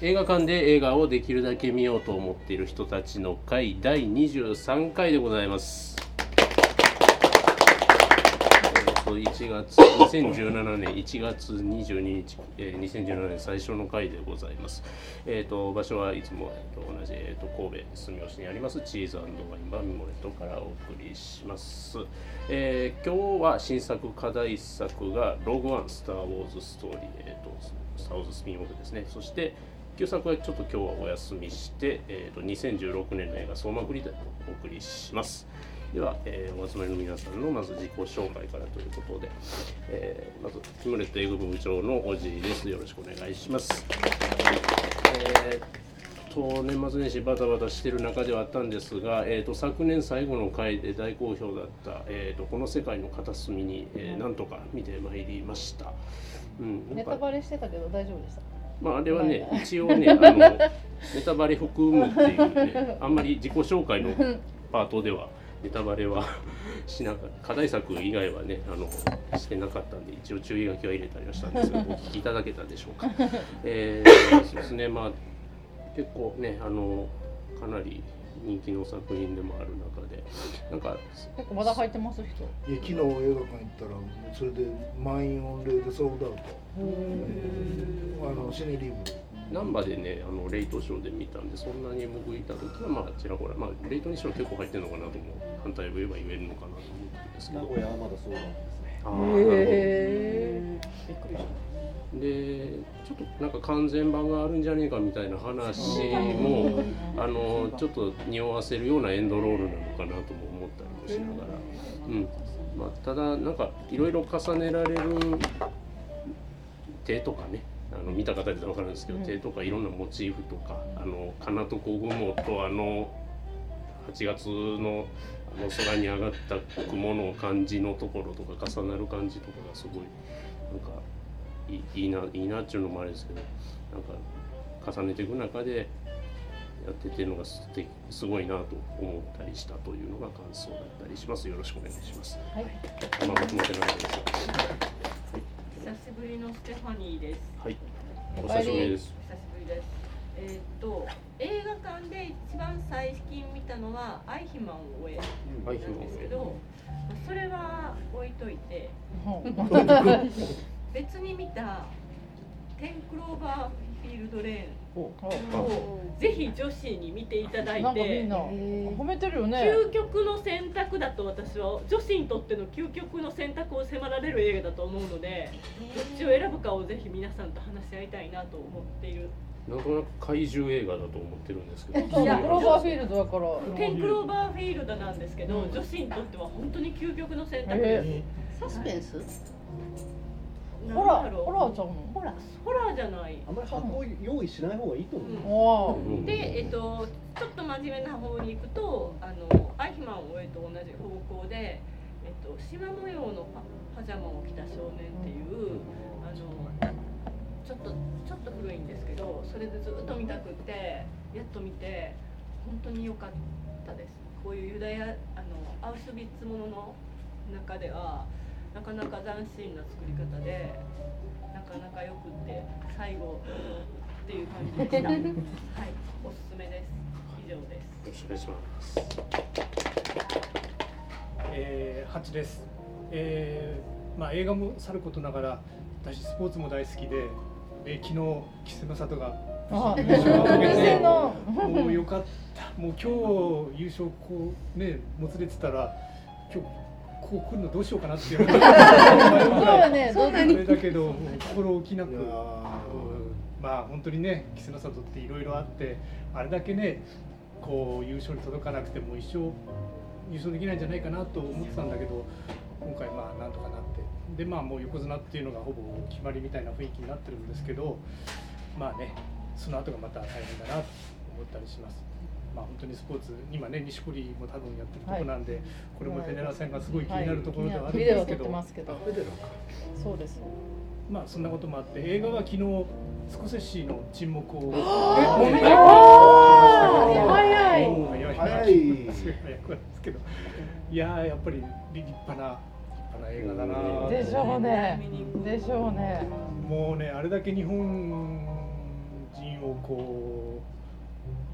映画館で映画をできるだけ見ようと思っている人たちの会第23回でございます。えーと1月2017年1月22日、えー2017年最初の回でございます。えー、と場所はいつも、えー、と同じ、えー、と神戸住吉にありますチーズワインバーミモレットからお送りします。えー今日は新作課題作が「ログワンスター・ウォーズ・ストーリー」えーとスター・ウォーズスピンオフですね。そして旧作はちょっと今日はお休みして、えー、と2016年の映画「相馬振り」でお送りします。では、えーお集まりの皆さんのまず自己紹介からということで、えーまずキムレット英語部部長のおじいです。よろしくお願いします。えーと年末年始バタバタしてる中ではあったんですが、えー、と昨年最後の回で大好評だった「えー、とこの世界の片隅に、えーなんとか見てまいりました。うん、ネタバレしてたけど大丈夫でした？まあ、あれはね、一応ね、あの ネタバレ含むっていうね、あんまり自己紹介の パートでは、ネタバレはしなかった、課題作以外はね、あのしてなかったんで、一応注意書きは入れたりはしたんですが、お聞きいただけたでしょうか。えーそうですね、まあ、結構ね、あのかなり人気の作品でもある中で、なんか、結構まだ入ってます人。いや昨日映画館行ったらそれで満員御礼でソールドアウトあのシネリーブ難波でね、あのレイトショーで見たんで、そんなに僕いた時は、まあ、ちらほら、まあ、レイトにしろ結構入ってるのかなとも、反対を言えば言えるのかなと思ったんですけど。名古屋はまだそうなんですね。あーなるほどへびっくりした。でちょっとなんか完全版があるんじゃねえかみたいな話もあのちょっと匂わせるようなエンドロールなのかなとも思ったりもしながら、うん。まあ、ただなんかいろいろ重ねられる手とかねあの見た方で分かるんですけど、うん。手とかいろんなモチーフとかあのかなとこ雲とあの8月のあの空に上がった雲の感じのところとか重なる感じとかがすごいなんかいいいいないいなっていうのもあれですけどなんか重ねていく中でやっててるのがすてすごいなと思ったりしたというのが感想だったりします。よろしくお願いします。はい。まあ僕も手長です。久しぶりのステファニーです。はい。お久しぶりです。久しぶりです。えーっと映画館で一番最近見たのはアイヒマンを終えはい、なんですけど、それは置いといて別に見たテンクローバーフィールドレーンをぜひ女子に見ていただいなんかみんてな。褒めてるよね。究極の選択だと私は女子にとっての究極の選択を迫られる映画だと思うのでどっちを選ぶかをぜひ皆さんと話し合いたいなと思っているなんとなく怪獣映画だと思ってるんですけど。そういやクローバーフィールドだから。テンクローバーフィールドなんですけど、うん女子にとっては本当に究極の選択です、えサスペンス？ー、ホラーホラーちゃうの？ほらホラーじゃない。あんまり箱用意しない方がいいと思う。わうん。で、えっと、ちょっと真面目な方に行くとあのアイヒマンを終えと同じ方向で、えっと、縞模様のパパジャマを着た少年っていうあのちょっとちょっと古いんですけどそれでずっと見たくってやっと見て本当に良かったです。こういうユダヤあのアウシュビッツものの中ではなかなか斬新な作り方でなかなかよくって最後っていう感じでした。はいおすすめです。以上です。よろしくお願いします。えー、8です、えーまあ、映画もさることながら私スポーツも大好きで、えー昨日稀勢の里があ、優勝を遂げて。もうよかった。もう今日優勝こうねもつれてたら今日こう来るのどうしようかなっていう。そうよね。どうあれだけど心置きなく。まあ本当にね稀勢の里っていろいろあってあれだけねこう優勝に届かなくても一生優勝できないんじゃないかなと思ってたんだけど今回まあなんとかなって。でまあもう横綱っていうのがほぼ決まりみたいな雰囲気になってるんですけどまあねその後がまた大変だなと思ったりします。まあ本当にスポーツ今ね錦織も多分やってるとこなんで、これもフェネラ戦がすごい気になるところではあるんですけど、てますけど。フェデラか。そうです。まあそんなこともあって映画は昨日スコセッシの沈黙を。おえめでとうー早い。早い。早い。すごい。早くなんですけどい。やーやっぱり立派な立派な映画だなでしょうね。でしょうね。もうねあれだけ日本人をこう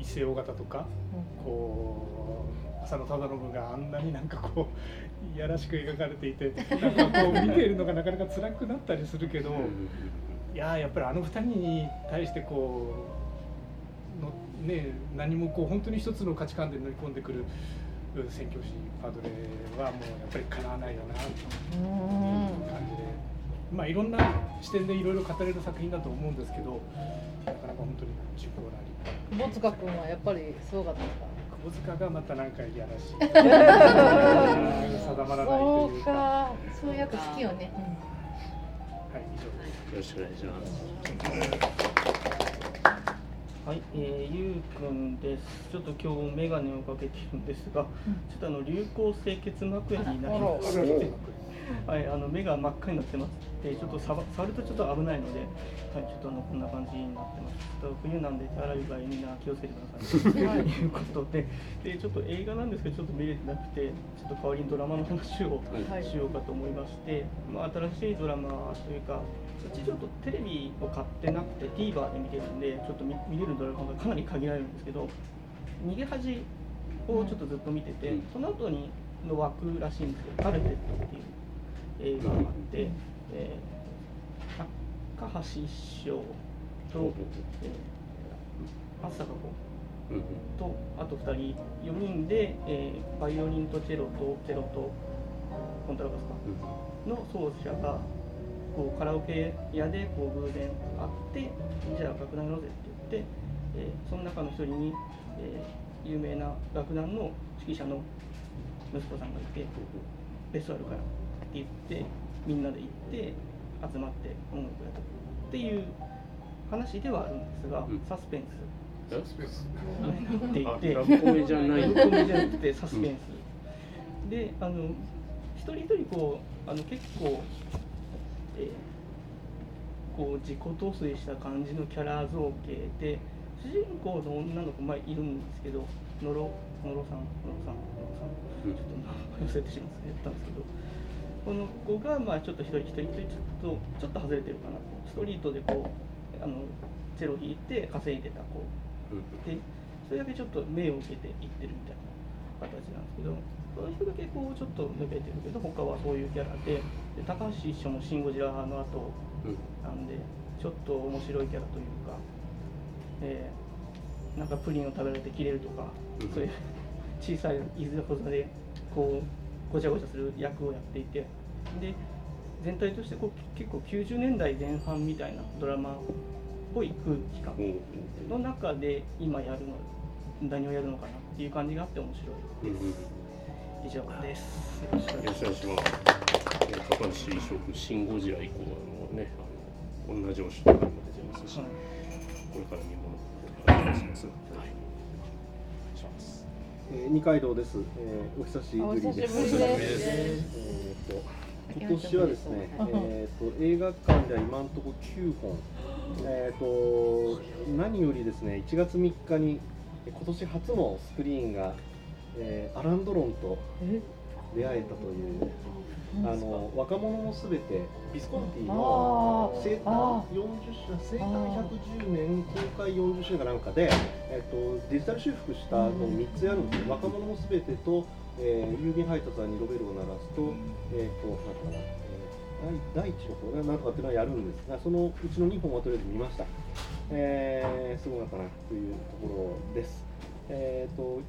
一世尾形とかこう浅野忠信があんなになんかこういやらしく描かれていてなんかこう見ているのがなかなか辛くなったりするけどいやーやっぱりあの二人に対してこうのね何もこう本当に一つの価値観で乗り込んでくる宣教師パドレはもうやっぱりかなわないよなという感じでまあいろんな視点でいろいろ語れる作品だと思うんですけどなかなか本当に重厚な久保塚君はやっぱりすごかったですか？窪塚がまたなんかいやらしい。定まらないとそいううか。かそういう役好きよね、はい。以上です。よろしくお願いします。はい、えー、ゆうくんです。ちょっと今日メガネをかけているんですが、ちょっとあの流行性結膜炎になりまして、はい、あの目が真っ赤になってます。で、ちょっと触触るとちょっと危ないので、はい、ちょっとあのこんな感じになってます。ちょっと冬なんで手洗いうがいみんな気をつけてください。ということで、でちょっと映画なんですけどちょっと見れてなくて、ちょっと代わりにドラマの話をはいしようかと思いまして、まあ新しいドラマというか。うちちょっとテレビを買ってなくて TVer で見てるんでちょっと見見れるドラマがかなり限られるんですけど「逃げ恥」をちょっとずっと見てて、うんその後にの枠らしいんですけど「カルテット」っていう映画があって、えー、高橋一生と、えー、松坂子うんとあと2人4人で、えーバイオリンとチェロとチェロとコントラバスかの奏者がこうカラオケ屋でこう偶然会ってじゃあ楽団やろうぜって言って、えーその中の一人に、えー有名な楽団の指揮者の息子さんがいてベストあるから言ってみんなで行って集まって音楽をやるっていう話ではあるんですが、うん。サスペンえ？スペース。スって言ってあラブコメじゃない。ラブコメじゃなくてサスペンス、であの一人一人こうあの結構、えーこう自己陶酔した感じのキャラ造形で主人公の女の子、まあ、いるんですけど野呂野呂さん野呂さん野呂さん。ちょっと名前忘れてしまったんですけどこの子がまあちょっと一人一人一人ちょっとちょっと外れてるかな。ストリートでこうあのチェロ弾いて稼いでた子。でそれだけちょっと目を受けていってるみたいな形なんですけどその人だけこうちょっと抜けてるけど他はそういうキャラでで高橋一緒も「シン・ゴジラ」の後なんでちょっと面白いキャラというか、えーなんかプリンを食べられて切れるとか、うん。そういう小さいいずれこざでこうごちゃごちゃする役をやっていてで全体としてこう結構90年代前半みたいなドラマっぽい空気感の中で今やるの何をやるのかなっていう感じがあって面白いです。以上です。よろしくお願いします高橋一生君、シン・ゴジラ以降のね、あの同じお仕事も出てますし、はいこれから見ものお願いします。はい。えー二階堂です。えーお久しぶりです。お久しぶりですえーと今年はですね、えーと映画館では今のところ9本。えーと何よりですね、1月3日にえ今年初のスクリーンが、えーアランドロンと出会えたという。あの若者のすべてビスコンティの生誕あ40周生誕110年公開40周年かなんかで、えっと、デジタル修復したの3つやるんですよ。若者のすべてと、えー郵便配達はニロベルを鳴らすと、えっとなんかな、えー第第一の方がなんとかっていうのはやるんですがそのうちの2本はとりあえず見ました、えー、すごかったなというところです。えっ、とうん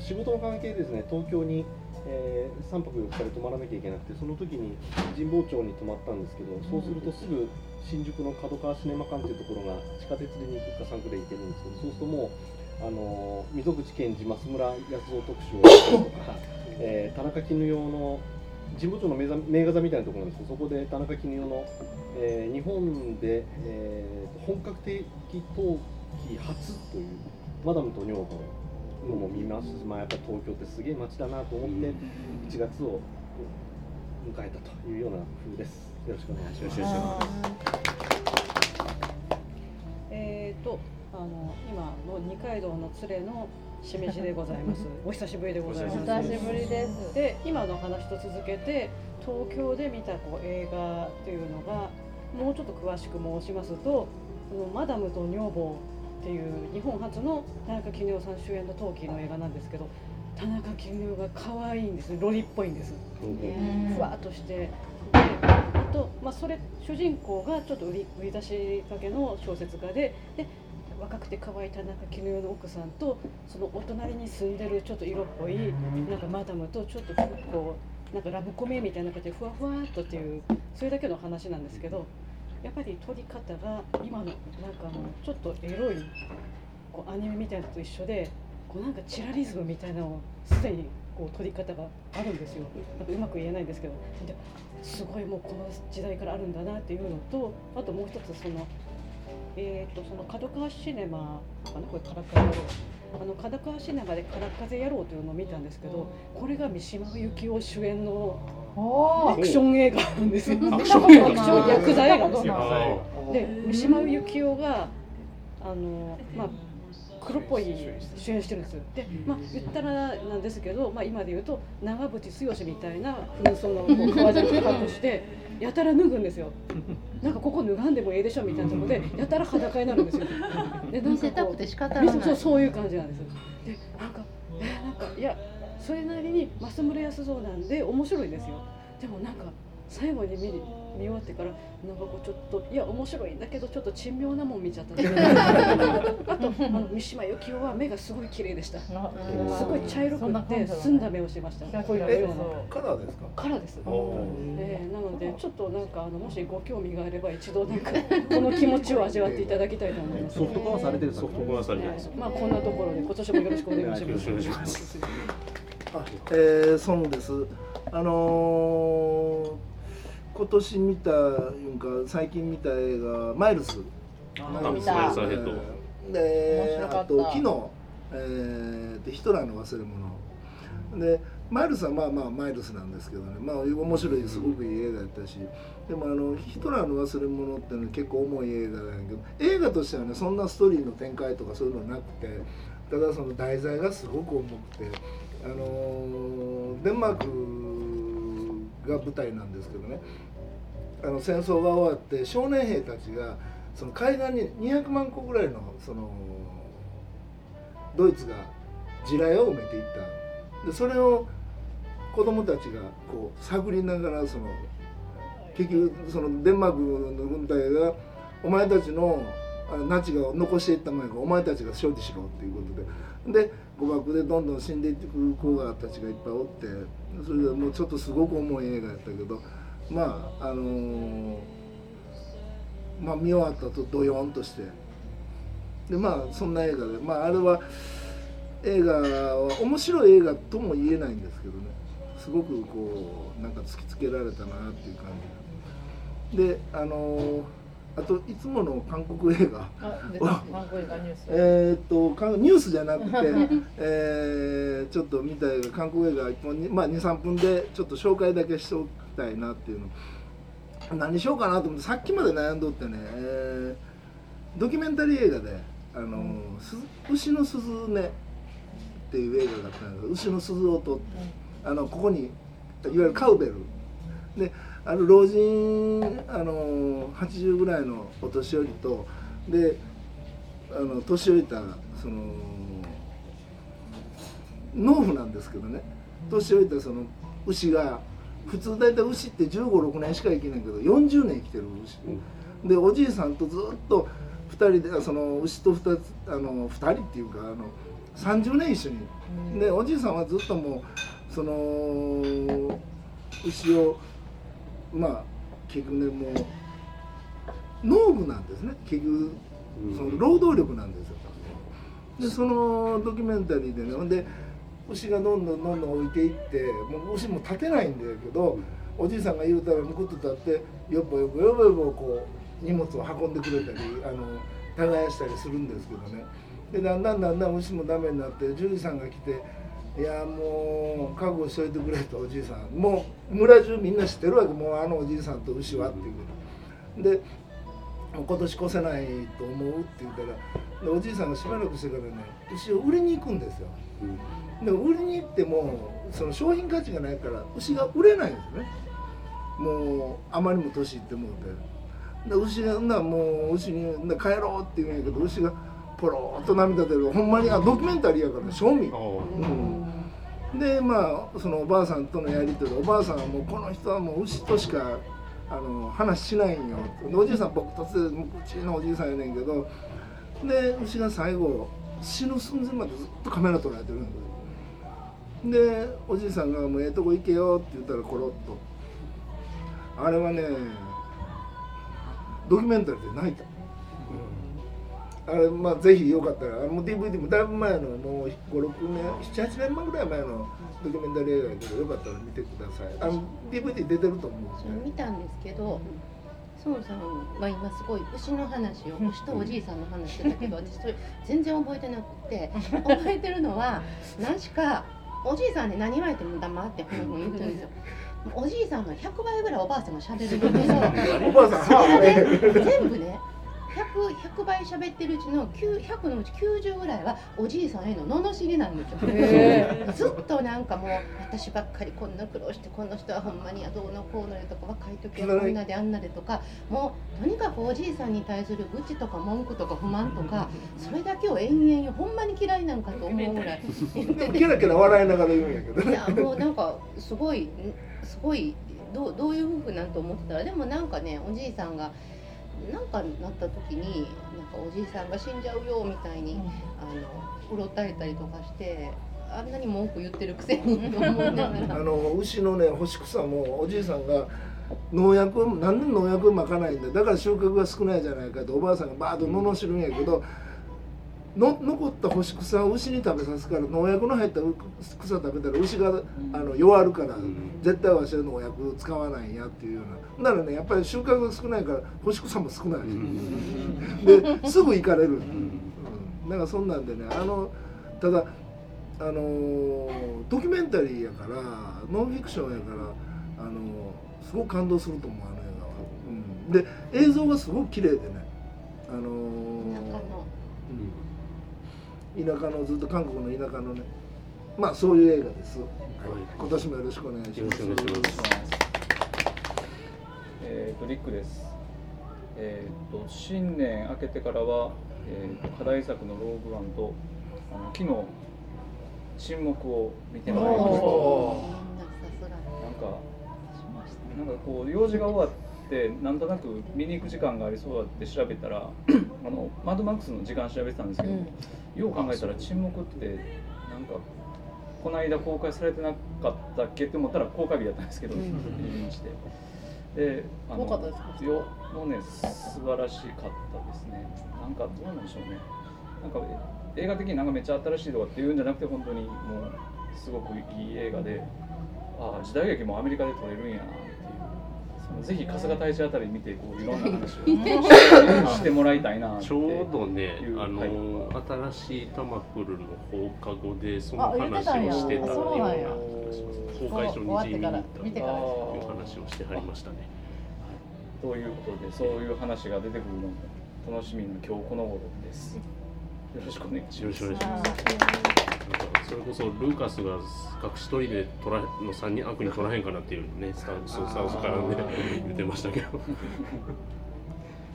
仕事の関係でですね東京にえー、3泊4日で泊まらなきゃいけなくてその時に神保町に泊まったんですけどそうするとすぐ新宿の角川シネマ館というところが地下鉄で2区か3区で行けるんですけどそうするともう、あのー溝口健二増村康夫特集をたりとか、えー田中絹代の神保町の名画座みたいなところなんですけどそこで田中絹代の、えー日本で、えー本格的陶器初というマダムと女房のも見ますし、まあ、やっぱり東京ってすげえ街だなと思って1月を迎えたというような風です。よろしくお願いします。えーとあの今の二階堂の連れのしめじでございます。お久しぶりでございます。お久しぶりですで今の話と続けて東京で見たこう映画というのが、もうちょっと詳しく申しますと「そのマダムと女房」っていう日本初の田中絹代さん主演の陶器の映画なんですけど田中絹代が可愛いんですロリっぽいんです。ふわっとして。であと、まあ、それ主人公がちょっと売り売り出しかけの小説家でで若くて可愛い田中絹代の奥さんとそのお隣に住んでるちょっと色っぽいなんかマダムとちょっとこうなんかラブコメみたいな感じでふわふわっとっていうそれだけの話なんですけどやっぱり撮り方が今のなんかあのちょっとエロいこうアニメみたいなのと一緒でこうなんかチラリズムみたいなのをすでにこう撮り方があるんですよ。なんかうまく言えないんですけどすごいもうこの時代からあるんだなっていうのとあともう一つそのえー、とその角川シネマかな？これカラカゼ野郎あの角川シナガでカラ風野郎というのを見たんですけどこれが三島由紀夫主演のアクション映画なんですよ。アクション映画ョン映画ですよ。で三島由紀夫があのまあ黒っぽい主演してるんですよ。で、まあ言ったらなんですけど、まあ今で言うと長渕剛みたいな紛争のこう革ジャンを格好してやたら脱ぐんですよ。なんかここ脱がんでもええでしょみたいなところでやたら裸になるんですよ。でなんかこう見せたくて仕方がないそうそういう感じなんです。でなんかえーなんかいやそれなりに増村康造なんで面白いんですよ。でもなんか最後に見に見終わってからなんかこうちょっといや面白いんだけどちょっと珍妙なもん見ちゃったんですよあとあの三島由紀夫は目がすごい綺麗でした。すごい茶色くって澄んだ目をしてました。カラーですか？カラーです。おえーなのでちょっとなんかあのもしご興味があれば一度なんかこの気持ちを味わっていただきたいと思います。ソフト化はされてるソフト化はされてますまあこんなところで今年もよろしくお願いします。よろしくお願いしますあえー、そうですあのー、今年見たいうか最近見た映画「マイルス」あ見たマイルスアヘッド。であと昨日、えーで「ヒトラーの忘れ物」でマイルスはまあまあマイルスなんですけどね。まあ面白いすごくいい映画やったし。でもあの「ヒトラーの忘れ物」っていうのは結構重い映画なんやけど映画としてはねそんなストーリーの展開とかそういうのなくてただその題材がすごく重くてあのーデンマークが舞台なんですけどねあの戦争が終わって少年兵たちがその海岸に200万個ぐらいのそのドイツが地雷を埋めていった。でそれを子供たちがこう探りながらその結局そのデンマークの軍隊がお前たちのナチが残していったもんやからお前たちが勝利しろっていうことで。で誤爆でどんどん死んでいく子がたちがいっぱいおってそれでもうちょっとすごく重い映画やったけどまああのーまあ見終わったとドヨンとして。でまあそんな映画でまああれは映画は面白い映画とも言えないんですけどね。すごくこうなんか突きつけられたなっていう感じであのーあといつもの韓国映画。あ出た。韓国映画ニュース。えーっとかニュースじゃなくて、えーちょっと見た映画韓国映画一本に、まあ、23分でちょっと紹介だけしておきたいなっていうの何しようかなと思ってさっきまで悩んどってね、えードキュメンタリー映画で「あのうす牛の鈴音」っていう映画があったんですけど牛の鈴音ってあのここにいわゆるカウベル。である老人あの80ぐらいのお年寄りとであの年老いたその農夫なんですけどね。年老いたその牛が普通大体牛って1 5 6年しか生きないけど40年生きてる牛、でおじいさんとずっと2人でその牛と 2, つあの2人っていうかあの30年一緒に、でおじいさんはずっともうその牛をまあ結局ねもう農具なんですね。結局その労働力なんですよ。でそのドキュメンタリーでね。ほんで牛がどんどんどんどん置いていってもう牛も立てないんだけどおじいさんが言うたらむくっと立ってよっぼよっぼよっぼよぼこう荷物を運んでくれたりあの耕したりするんですけどね。でだんだんだんだん牛もダメになって獣医さんが来て「いやもう覚悟しといてくれ」とおじいさん。もう村中みんな知ってるわけ。もうあのおじいさんと牛はっていうこと。で今年越せないと思うって言ったらおじいさんがしばらくしてからね牛を売りに行くんですよ。で売りに行ってもその商品価値がないから牛が売れないんですね。もうあまりにも年いってもうて。で牛がなもう牛にな帰ろうって言うんやけど牛がポローっと涙出るほんまにあドキュメンタリーやから正味。うん、でまあそのおばあさんとのやり取りおばあさんはもうこの人はもう牛としかあの話しないんよ。でおじいさん僕とつうちのおじいさんやねんけど。で牛が最後死ぬ寸前までずっとカメラ捉えてるんですでおじいさんが「もうええとこ行けよ」って言ったらコロッと。あれはねドキュメンタリーで泣いた。あれまあぜひよかったらあの DVD もだいぶ前のもう56年78年前ぐらい前のドキュメンタリー映画やけどよかったら見てください。あの DVD 出てると思うんですそれね見たんですけど、孫さんは今すごい牛の話を牛とおじいさんの話してたけど私それ全然覚えてなくて 覚えてるのは何しかおじいさんで何言われても黙ってふんふん言ってるんですよ。おじいさんの100倍ぐらいおばあさんが喋る。の でおばあさんそはれで全部ね 100, 100倍喋ってるうちの9 100のうち90ぐらいはおじいさんへの罵りなんですよ。へずっとなんかもう私ばっかりこんな苦労してこの人はほんまにどうのこうのでとか若い時はこんなであんなでとかもうとにかくおじいさんに対する愚痴とか文句とか不満とかそれだけを延々ほんまに嫌いなんかと思うぐらい。言っててでもキラキラ笑いながら言うんやけどいねやもうなんかすごいすごいどうどういうふうなんと思ってたらでもなんかねおじいさんがなんかなった時になんかおじいさんが死んじゃうよみたいに、あのうろたえたりとかしてあんなに文句言ってるくせに あら。の牛のね干し草もおじいさんが農薬なんで農薬まかないんだだから収穫が少ないじゃないかとおばあさんがバーッと罵るんやけどの残った干し草を牛に食べさすから農薬の入った草食べたら牛があの弱るから絶対わしは農薬使わないんやっていうような。ならねやっぱり収穫が少ないから干し草も少ない。ですぐ行かれる、うん、だからそんなんでねあのただあのードキュメンタリーやからノンフィクションやから、あのーすごく感動すると思うあの映画は、う。ん、で映像がすごく綺麗でねあの田舎のずっと韓国の田舎のねまあそういう映画です、今年もよろしくお願いします。よろしくお願いします。えー、とリックです。えー、と新年明けてからは、えー、と課題作のローグワンとあの昨日沈黙を見てまいりました。なさすがなんかなんかこう用事が終わってなんとなく見に行く時間がありそうだって調べたら あのマッドマックスの時間調べてたんですけど、よう考えたら沈黙ってなんかこの間公開されてなかったっけって思ったら公開日だったんですけど、うん。して。であ多かったですよもうね素晴らしかったですね。なんかどうなんでしょうね。なんか映画的になんかめっちゃ新しいとかっていうんじゃなくて本当にもうすごくいい映画でああ時代劇もアメリカで撮れるんやなっていうぜひ春日大社あたり見てこういろんな話を してもらいたいなってちょうどねあの、はい。新しいタマフルの放課後でその話をしてたような気がします。公開初日に見に行った終わってから見てからあいう話をしてはりましたね。ということでそういう話が出てくるのも楽しみな今日この頃です。よろしくお願いしますそれこそルーカスが隠し撮りで撮らの3人悪に撮らへんかなっていうねスタンススタンスからね言ってましたけど。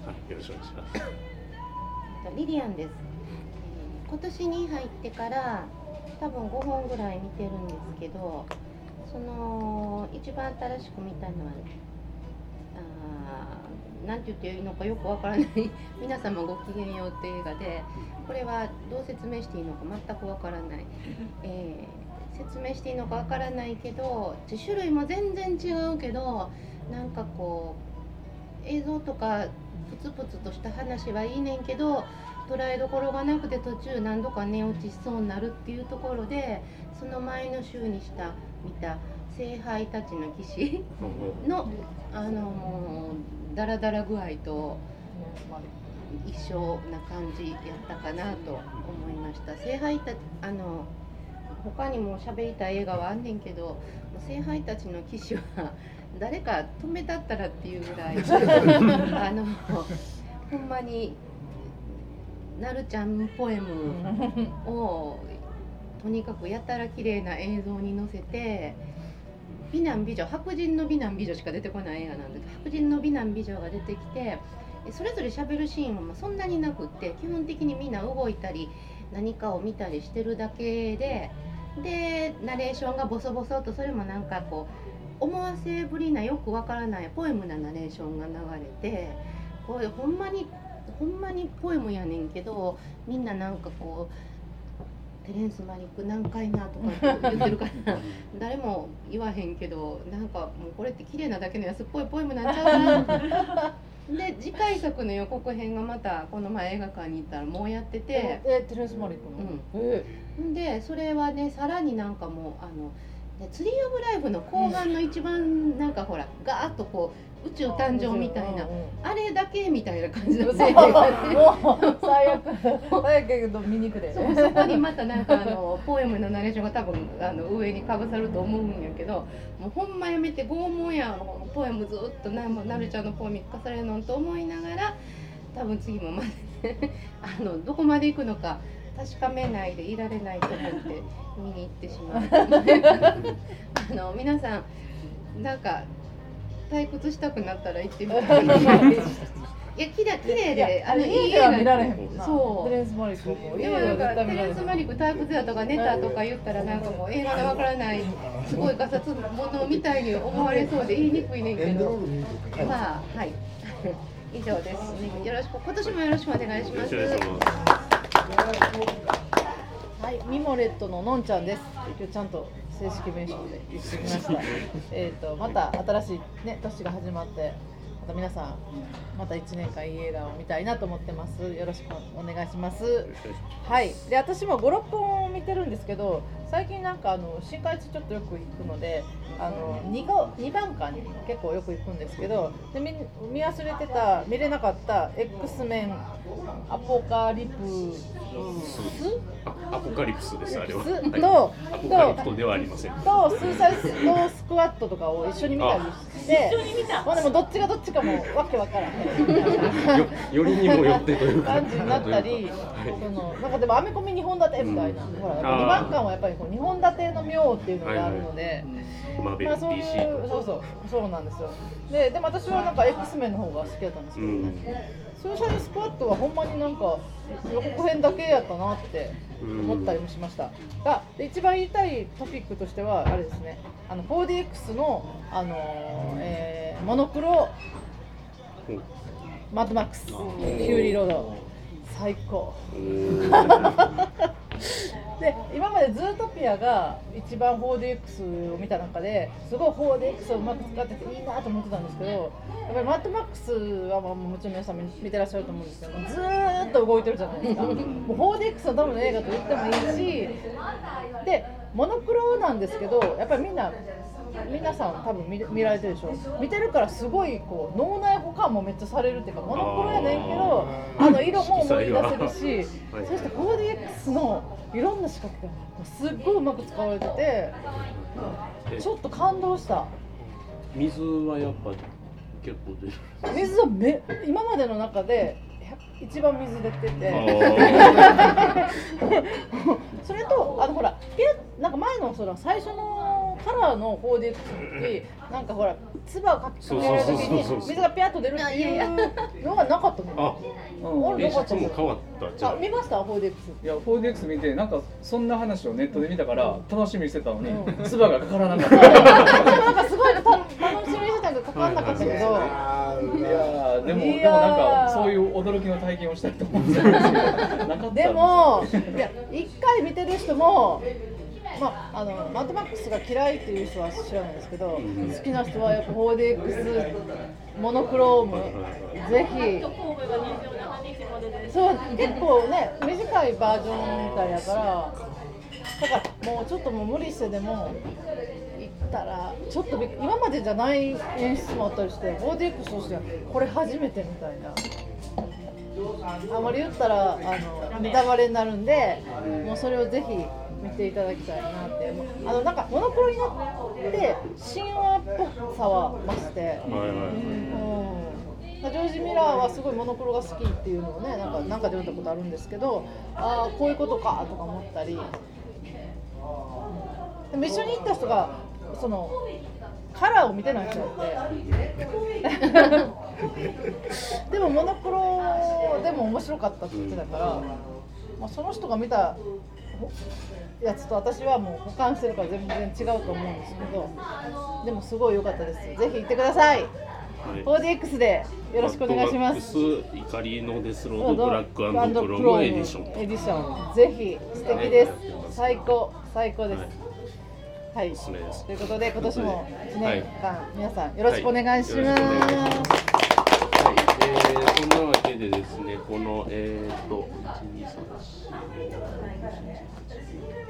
はい、よろしくお願いします。リリアンです。今年に入ってから多分5本ぐらい見てるんですけど、その一番新しく見たのは、あーなんて言っていいのかよくわからない 皆様ごきげんようっていう映画で、これはどう説明していいのか全くわからない。えー説明していいのかわからないけど種類も全然違うけどなんかこう映像とかプツプツとした話はいいねんけど捉えどころがなくて途中何度か寝落ちしそうになるっていうところでその前の週にした見た「聖杯たちの騎士」のあのーダラダラ具合と一緒な感じやったかなと思いました。聖杯たあの他にも喋りたい映画はあんねんけど「聖杯たちの騎士」は誰か止めたったらっていうぐらい あのほんまになるちゃんポエムをとにかくやたら綺麗な映像に載せて美男美女白人の美男美女しか出てこない映画なんだけど白人の美男美女が出てきてそれぞれ喋るシーンはまそんなになくって基本的にみんな動いたり何かを見たりしてるだけででナレーションがボソボソとそれもなんかこう思わせぶりなよくわからないポエムなナレーションが流れてこれほんまにほんまにポエムやねんけどみんななんかこうテレンス・マリック難解なとか言ってるから誰も言わへんけどなんかもうこれって綺麗なだけの安っぽいポエムなんちゃうな。で次回作の予告編がまたこの前映画館に行ったらもうやってて。えテレンス・マリックの、え。でそれはねさらになんかもうあのねツリー・オブ・ライフの後半の一番なんかほらガーッとこう宇宙誕生みたいな。うんうんあれだけみたいな感じのそう。映画がねもう最悪。最悪やけど見に行くでそこにまたなんかあのポエムのナレーションが多分あの上にかぶさると思うんやけどもうほんまやめて拷問やのポエムずっとななるちゃんのポエム聞かされるのと思いながら多分次もまだあのどこまで行くのか確かめないでいられないと思って見に行ってしまう。あの皆さんなんか退屈したくなったら行ってみてください いや綺麗綺麗であのいい家では見られへんもんな。そう。テレンス・マリックもでもなんかテレンス・マリック退屈やとかネタとか言ったらなんかもう映画でわからないすごいガサツものみたいに思われそうで言いにくいねんけど。まあはい。以上です、ね、よろしく。今年もよろしくお願いします。はい、ミモレットののんちゃんです。今日ちゃんと正式名称で言ってきました。えっとまた新しいね年が始まって、また皆さんまた1年間いい映画を見たいなと思ってます。よろしくお願いします。はい。で私も5、6本を見てるんですけど、最近なんかあの新海地ちょっとよく行くので、あの 2, 号2番館に結構よく行くんですけど、で見見忘れてた見れなかった X メンアポカリプス？あアポカリプスですあれは、とはい。とアポカリプトではありません。とスーサイドスクワットとかを一緒に見たりしてまあでもどっちがどっちかもわけわからへん。よよりにもよってというか。感じになったりそのなんかでもアメコミ2本立てみたいな、ほら2番館はやっぱりこう2本立ての妙っていうのがあるので、マーベルまあ、そういうそうそうそうなんですよ。ででも私はなんか X メンの方が好きだったんですけどね、スーサイドスクワットはほんまになんか予告編だけやったなって思ったりもしました。がで一番言いたいトピックとしてはあれですね。あの 4DX の、あのーえーモノクロマッドマックス。フューリーロード。最高 で今までズートピアが一番 4DX を見た中ですごい 4DX をうまく使ってていいなと思ってたんですけどやっぱりマットマックスはまあもちろん皆さん見てらっしゃると思うんですけどずっと動いてるじゃないですか。もう 4DX のための映画と言ってもいいしでモノクロなんですけどやっぱりみんな皆さん多分見れ見られてるでしょ。見てるからすごいこう脳内保管もめっちゃされるっていうかモノクロやねんけどあの色も思い出せるし はいそして 4DX のいろんな仕掛けがすっごいうまく使われててちょっと感動した。水はやっぱ結構出る水はめ今までの中で一番水出てて。それとあのほらピュッなんか前のその最初のカラーの 4DX の時なんかほら唾をかきかけられる時に水がピャッと出るっていうのがなかったのああれ演出も変わった。じゃあ。見ました？4DX いや 4DX 見てなんかそんな話をネットで見たから楽しみにしてたのに唾がかからなかった。なんかすごいた楽しみにしてたけどかかんなかったけど。いやーでもいやー。でもなんかそういう驚きの体験をしたいと思ってたんですけどなかったんですでもいや一回見てる人もまあ、あのマッドマックスが嫌いっていう人は知らないですけど、好きな人はやっぱ 4DX モノクローム。ぜひ。神戸が27日までですそう結構ね短いバージョンみたいやからだからもうちょっともう無理してでも行ったらちょっとびっ今までじゃない演出もあったりして 4DX としてはこれ初めてみたいな。あまり言ったらあのネタバレになるんでもうそれをぜひ見ていただきたいなって。もうあのなんかモノクロになって神話っぽさは増して。ジョージ・ミラーはすごいモノクロが好きっていうのをねなんかなんかで読んだことあるんですけどああこういうことかとか思ったり。でも一緒に行った人がそのカラーを見てない人だって。でもモノクロでも面白かったって言ってたから、まあ、その人が見たやつと私はもう保管してるから全然違うと思うんですけどでもすごい良かったですぜひ行ってください。はい。4DX でよろしくお願いします。怒りのデスロードブラッククロムエディション。エディション。ぜひ素敵です。最高最高です。はい、おすすめです。ということで今年も1年はい。間、皆さんよろしくお願いします、はいでですね、この、えー、と、1、2、3、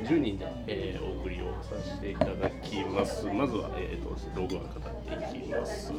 4、10人で、えーお送りをさせていただきます。まずは、えー、とローグワン語っていきます。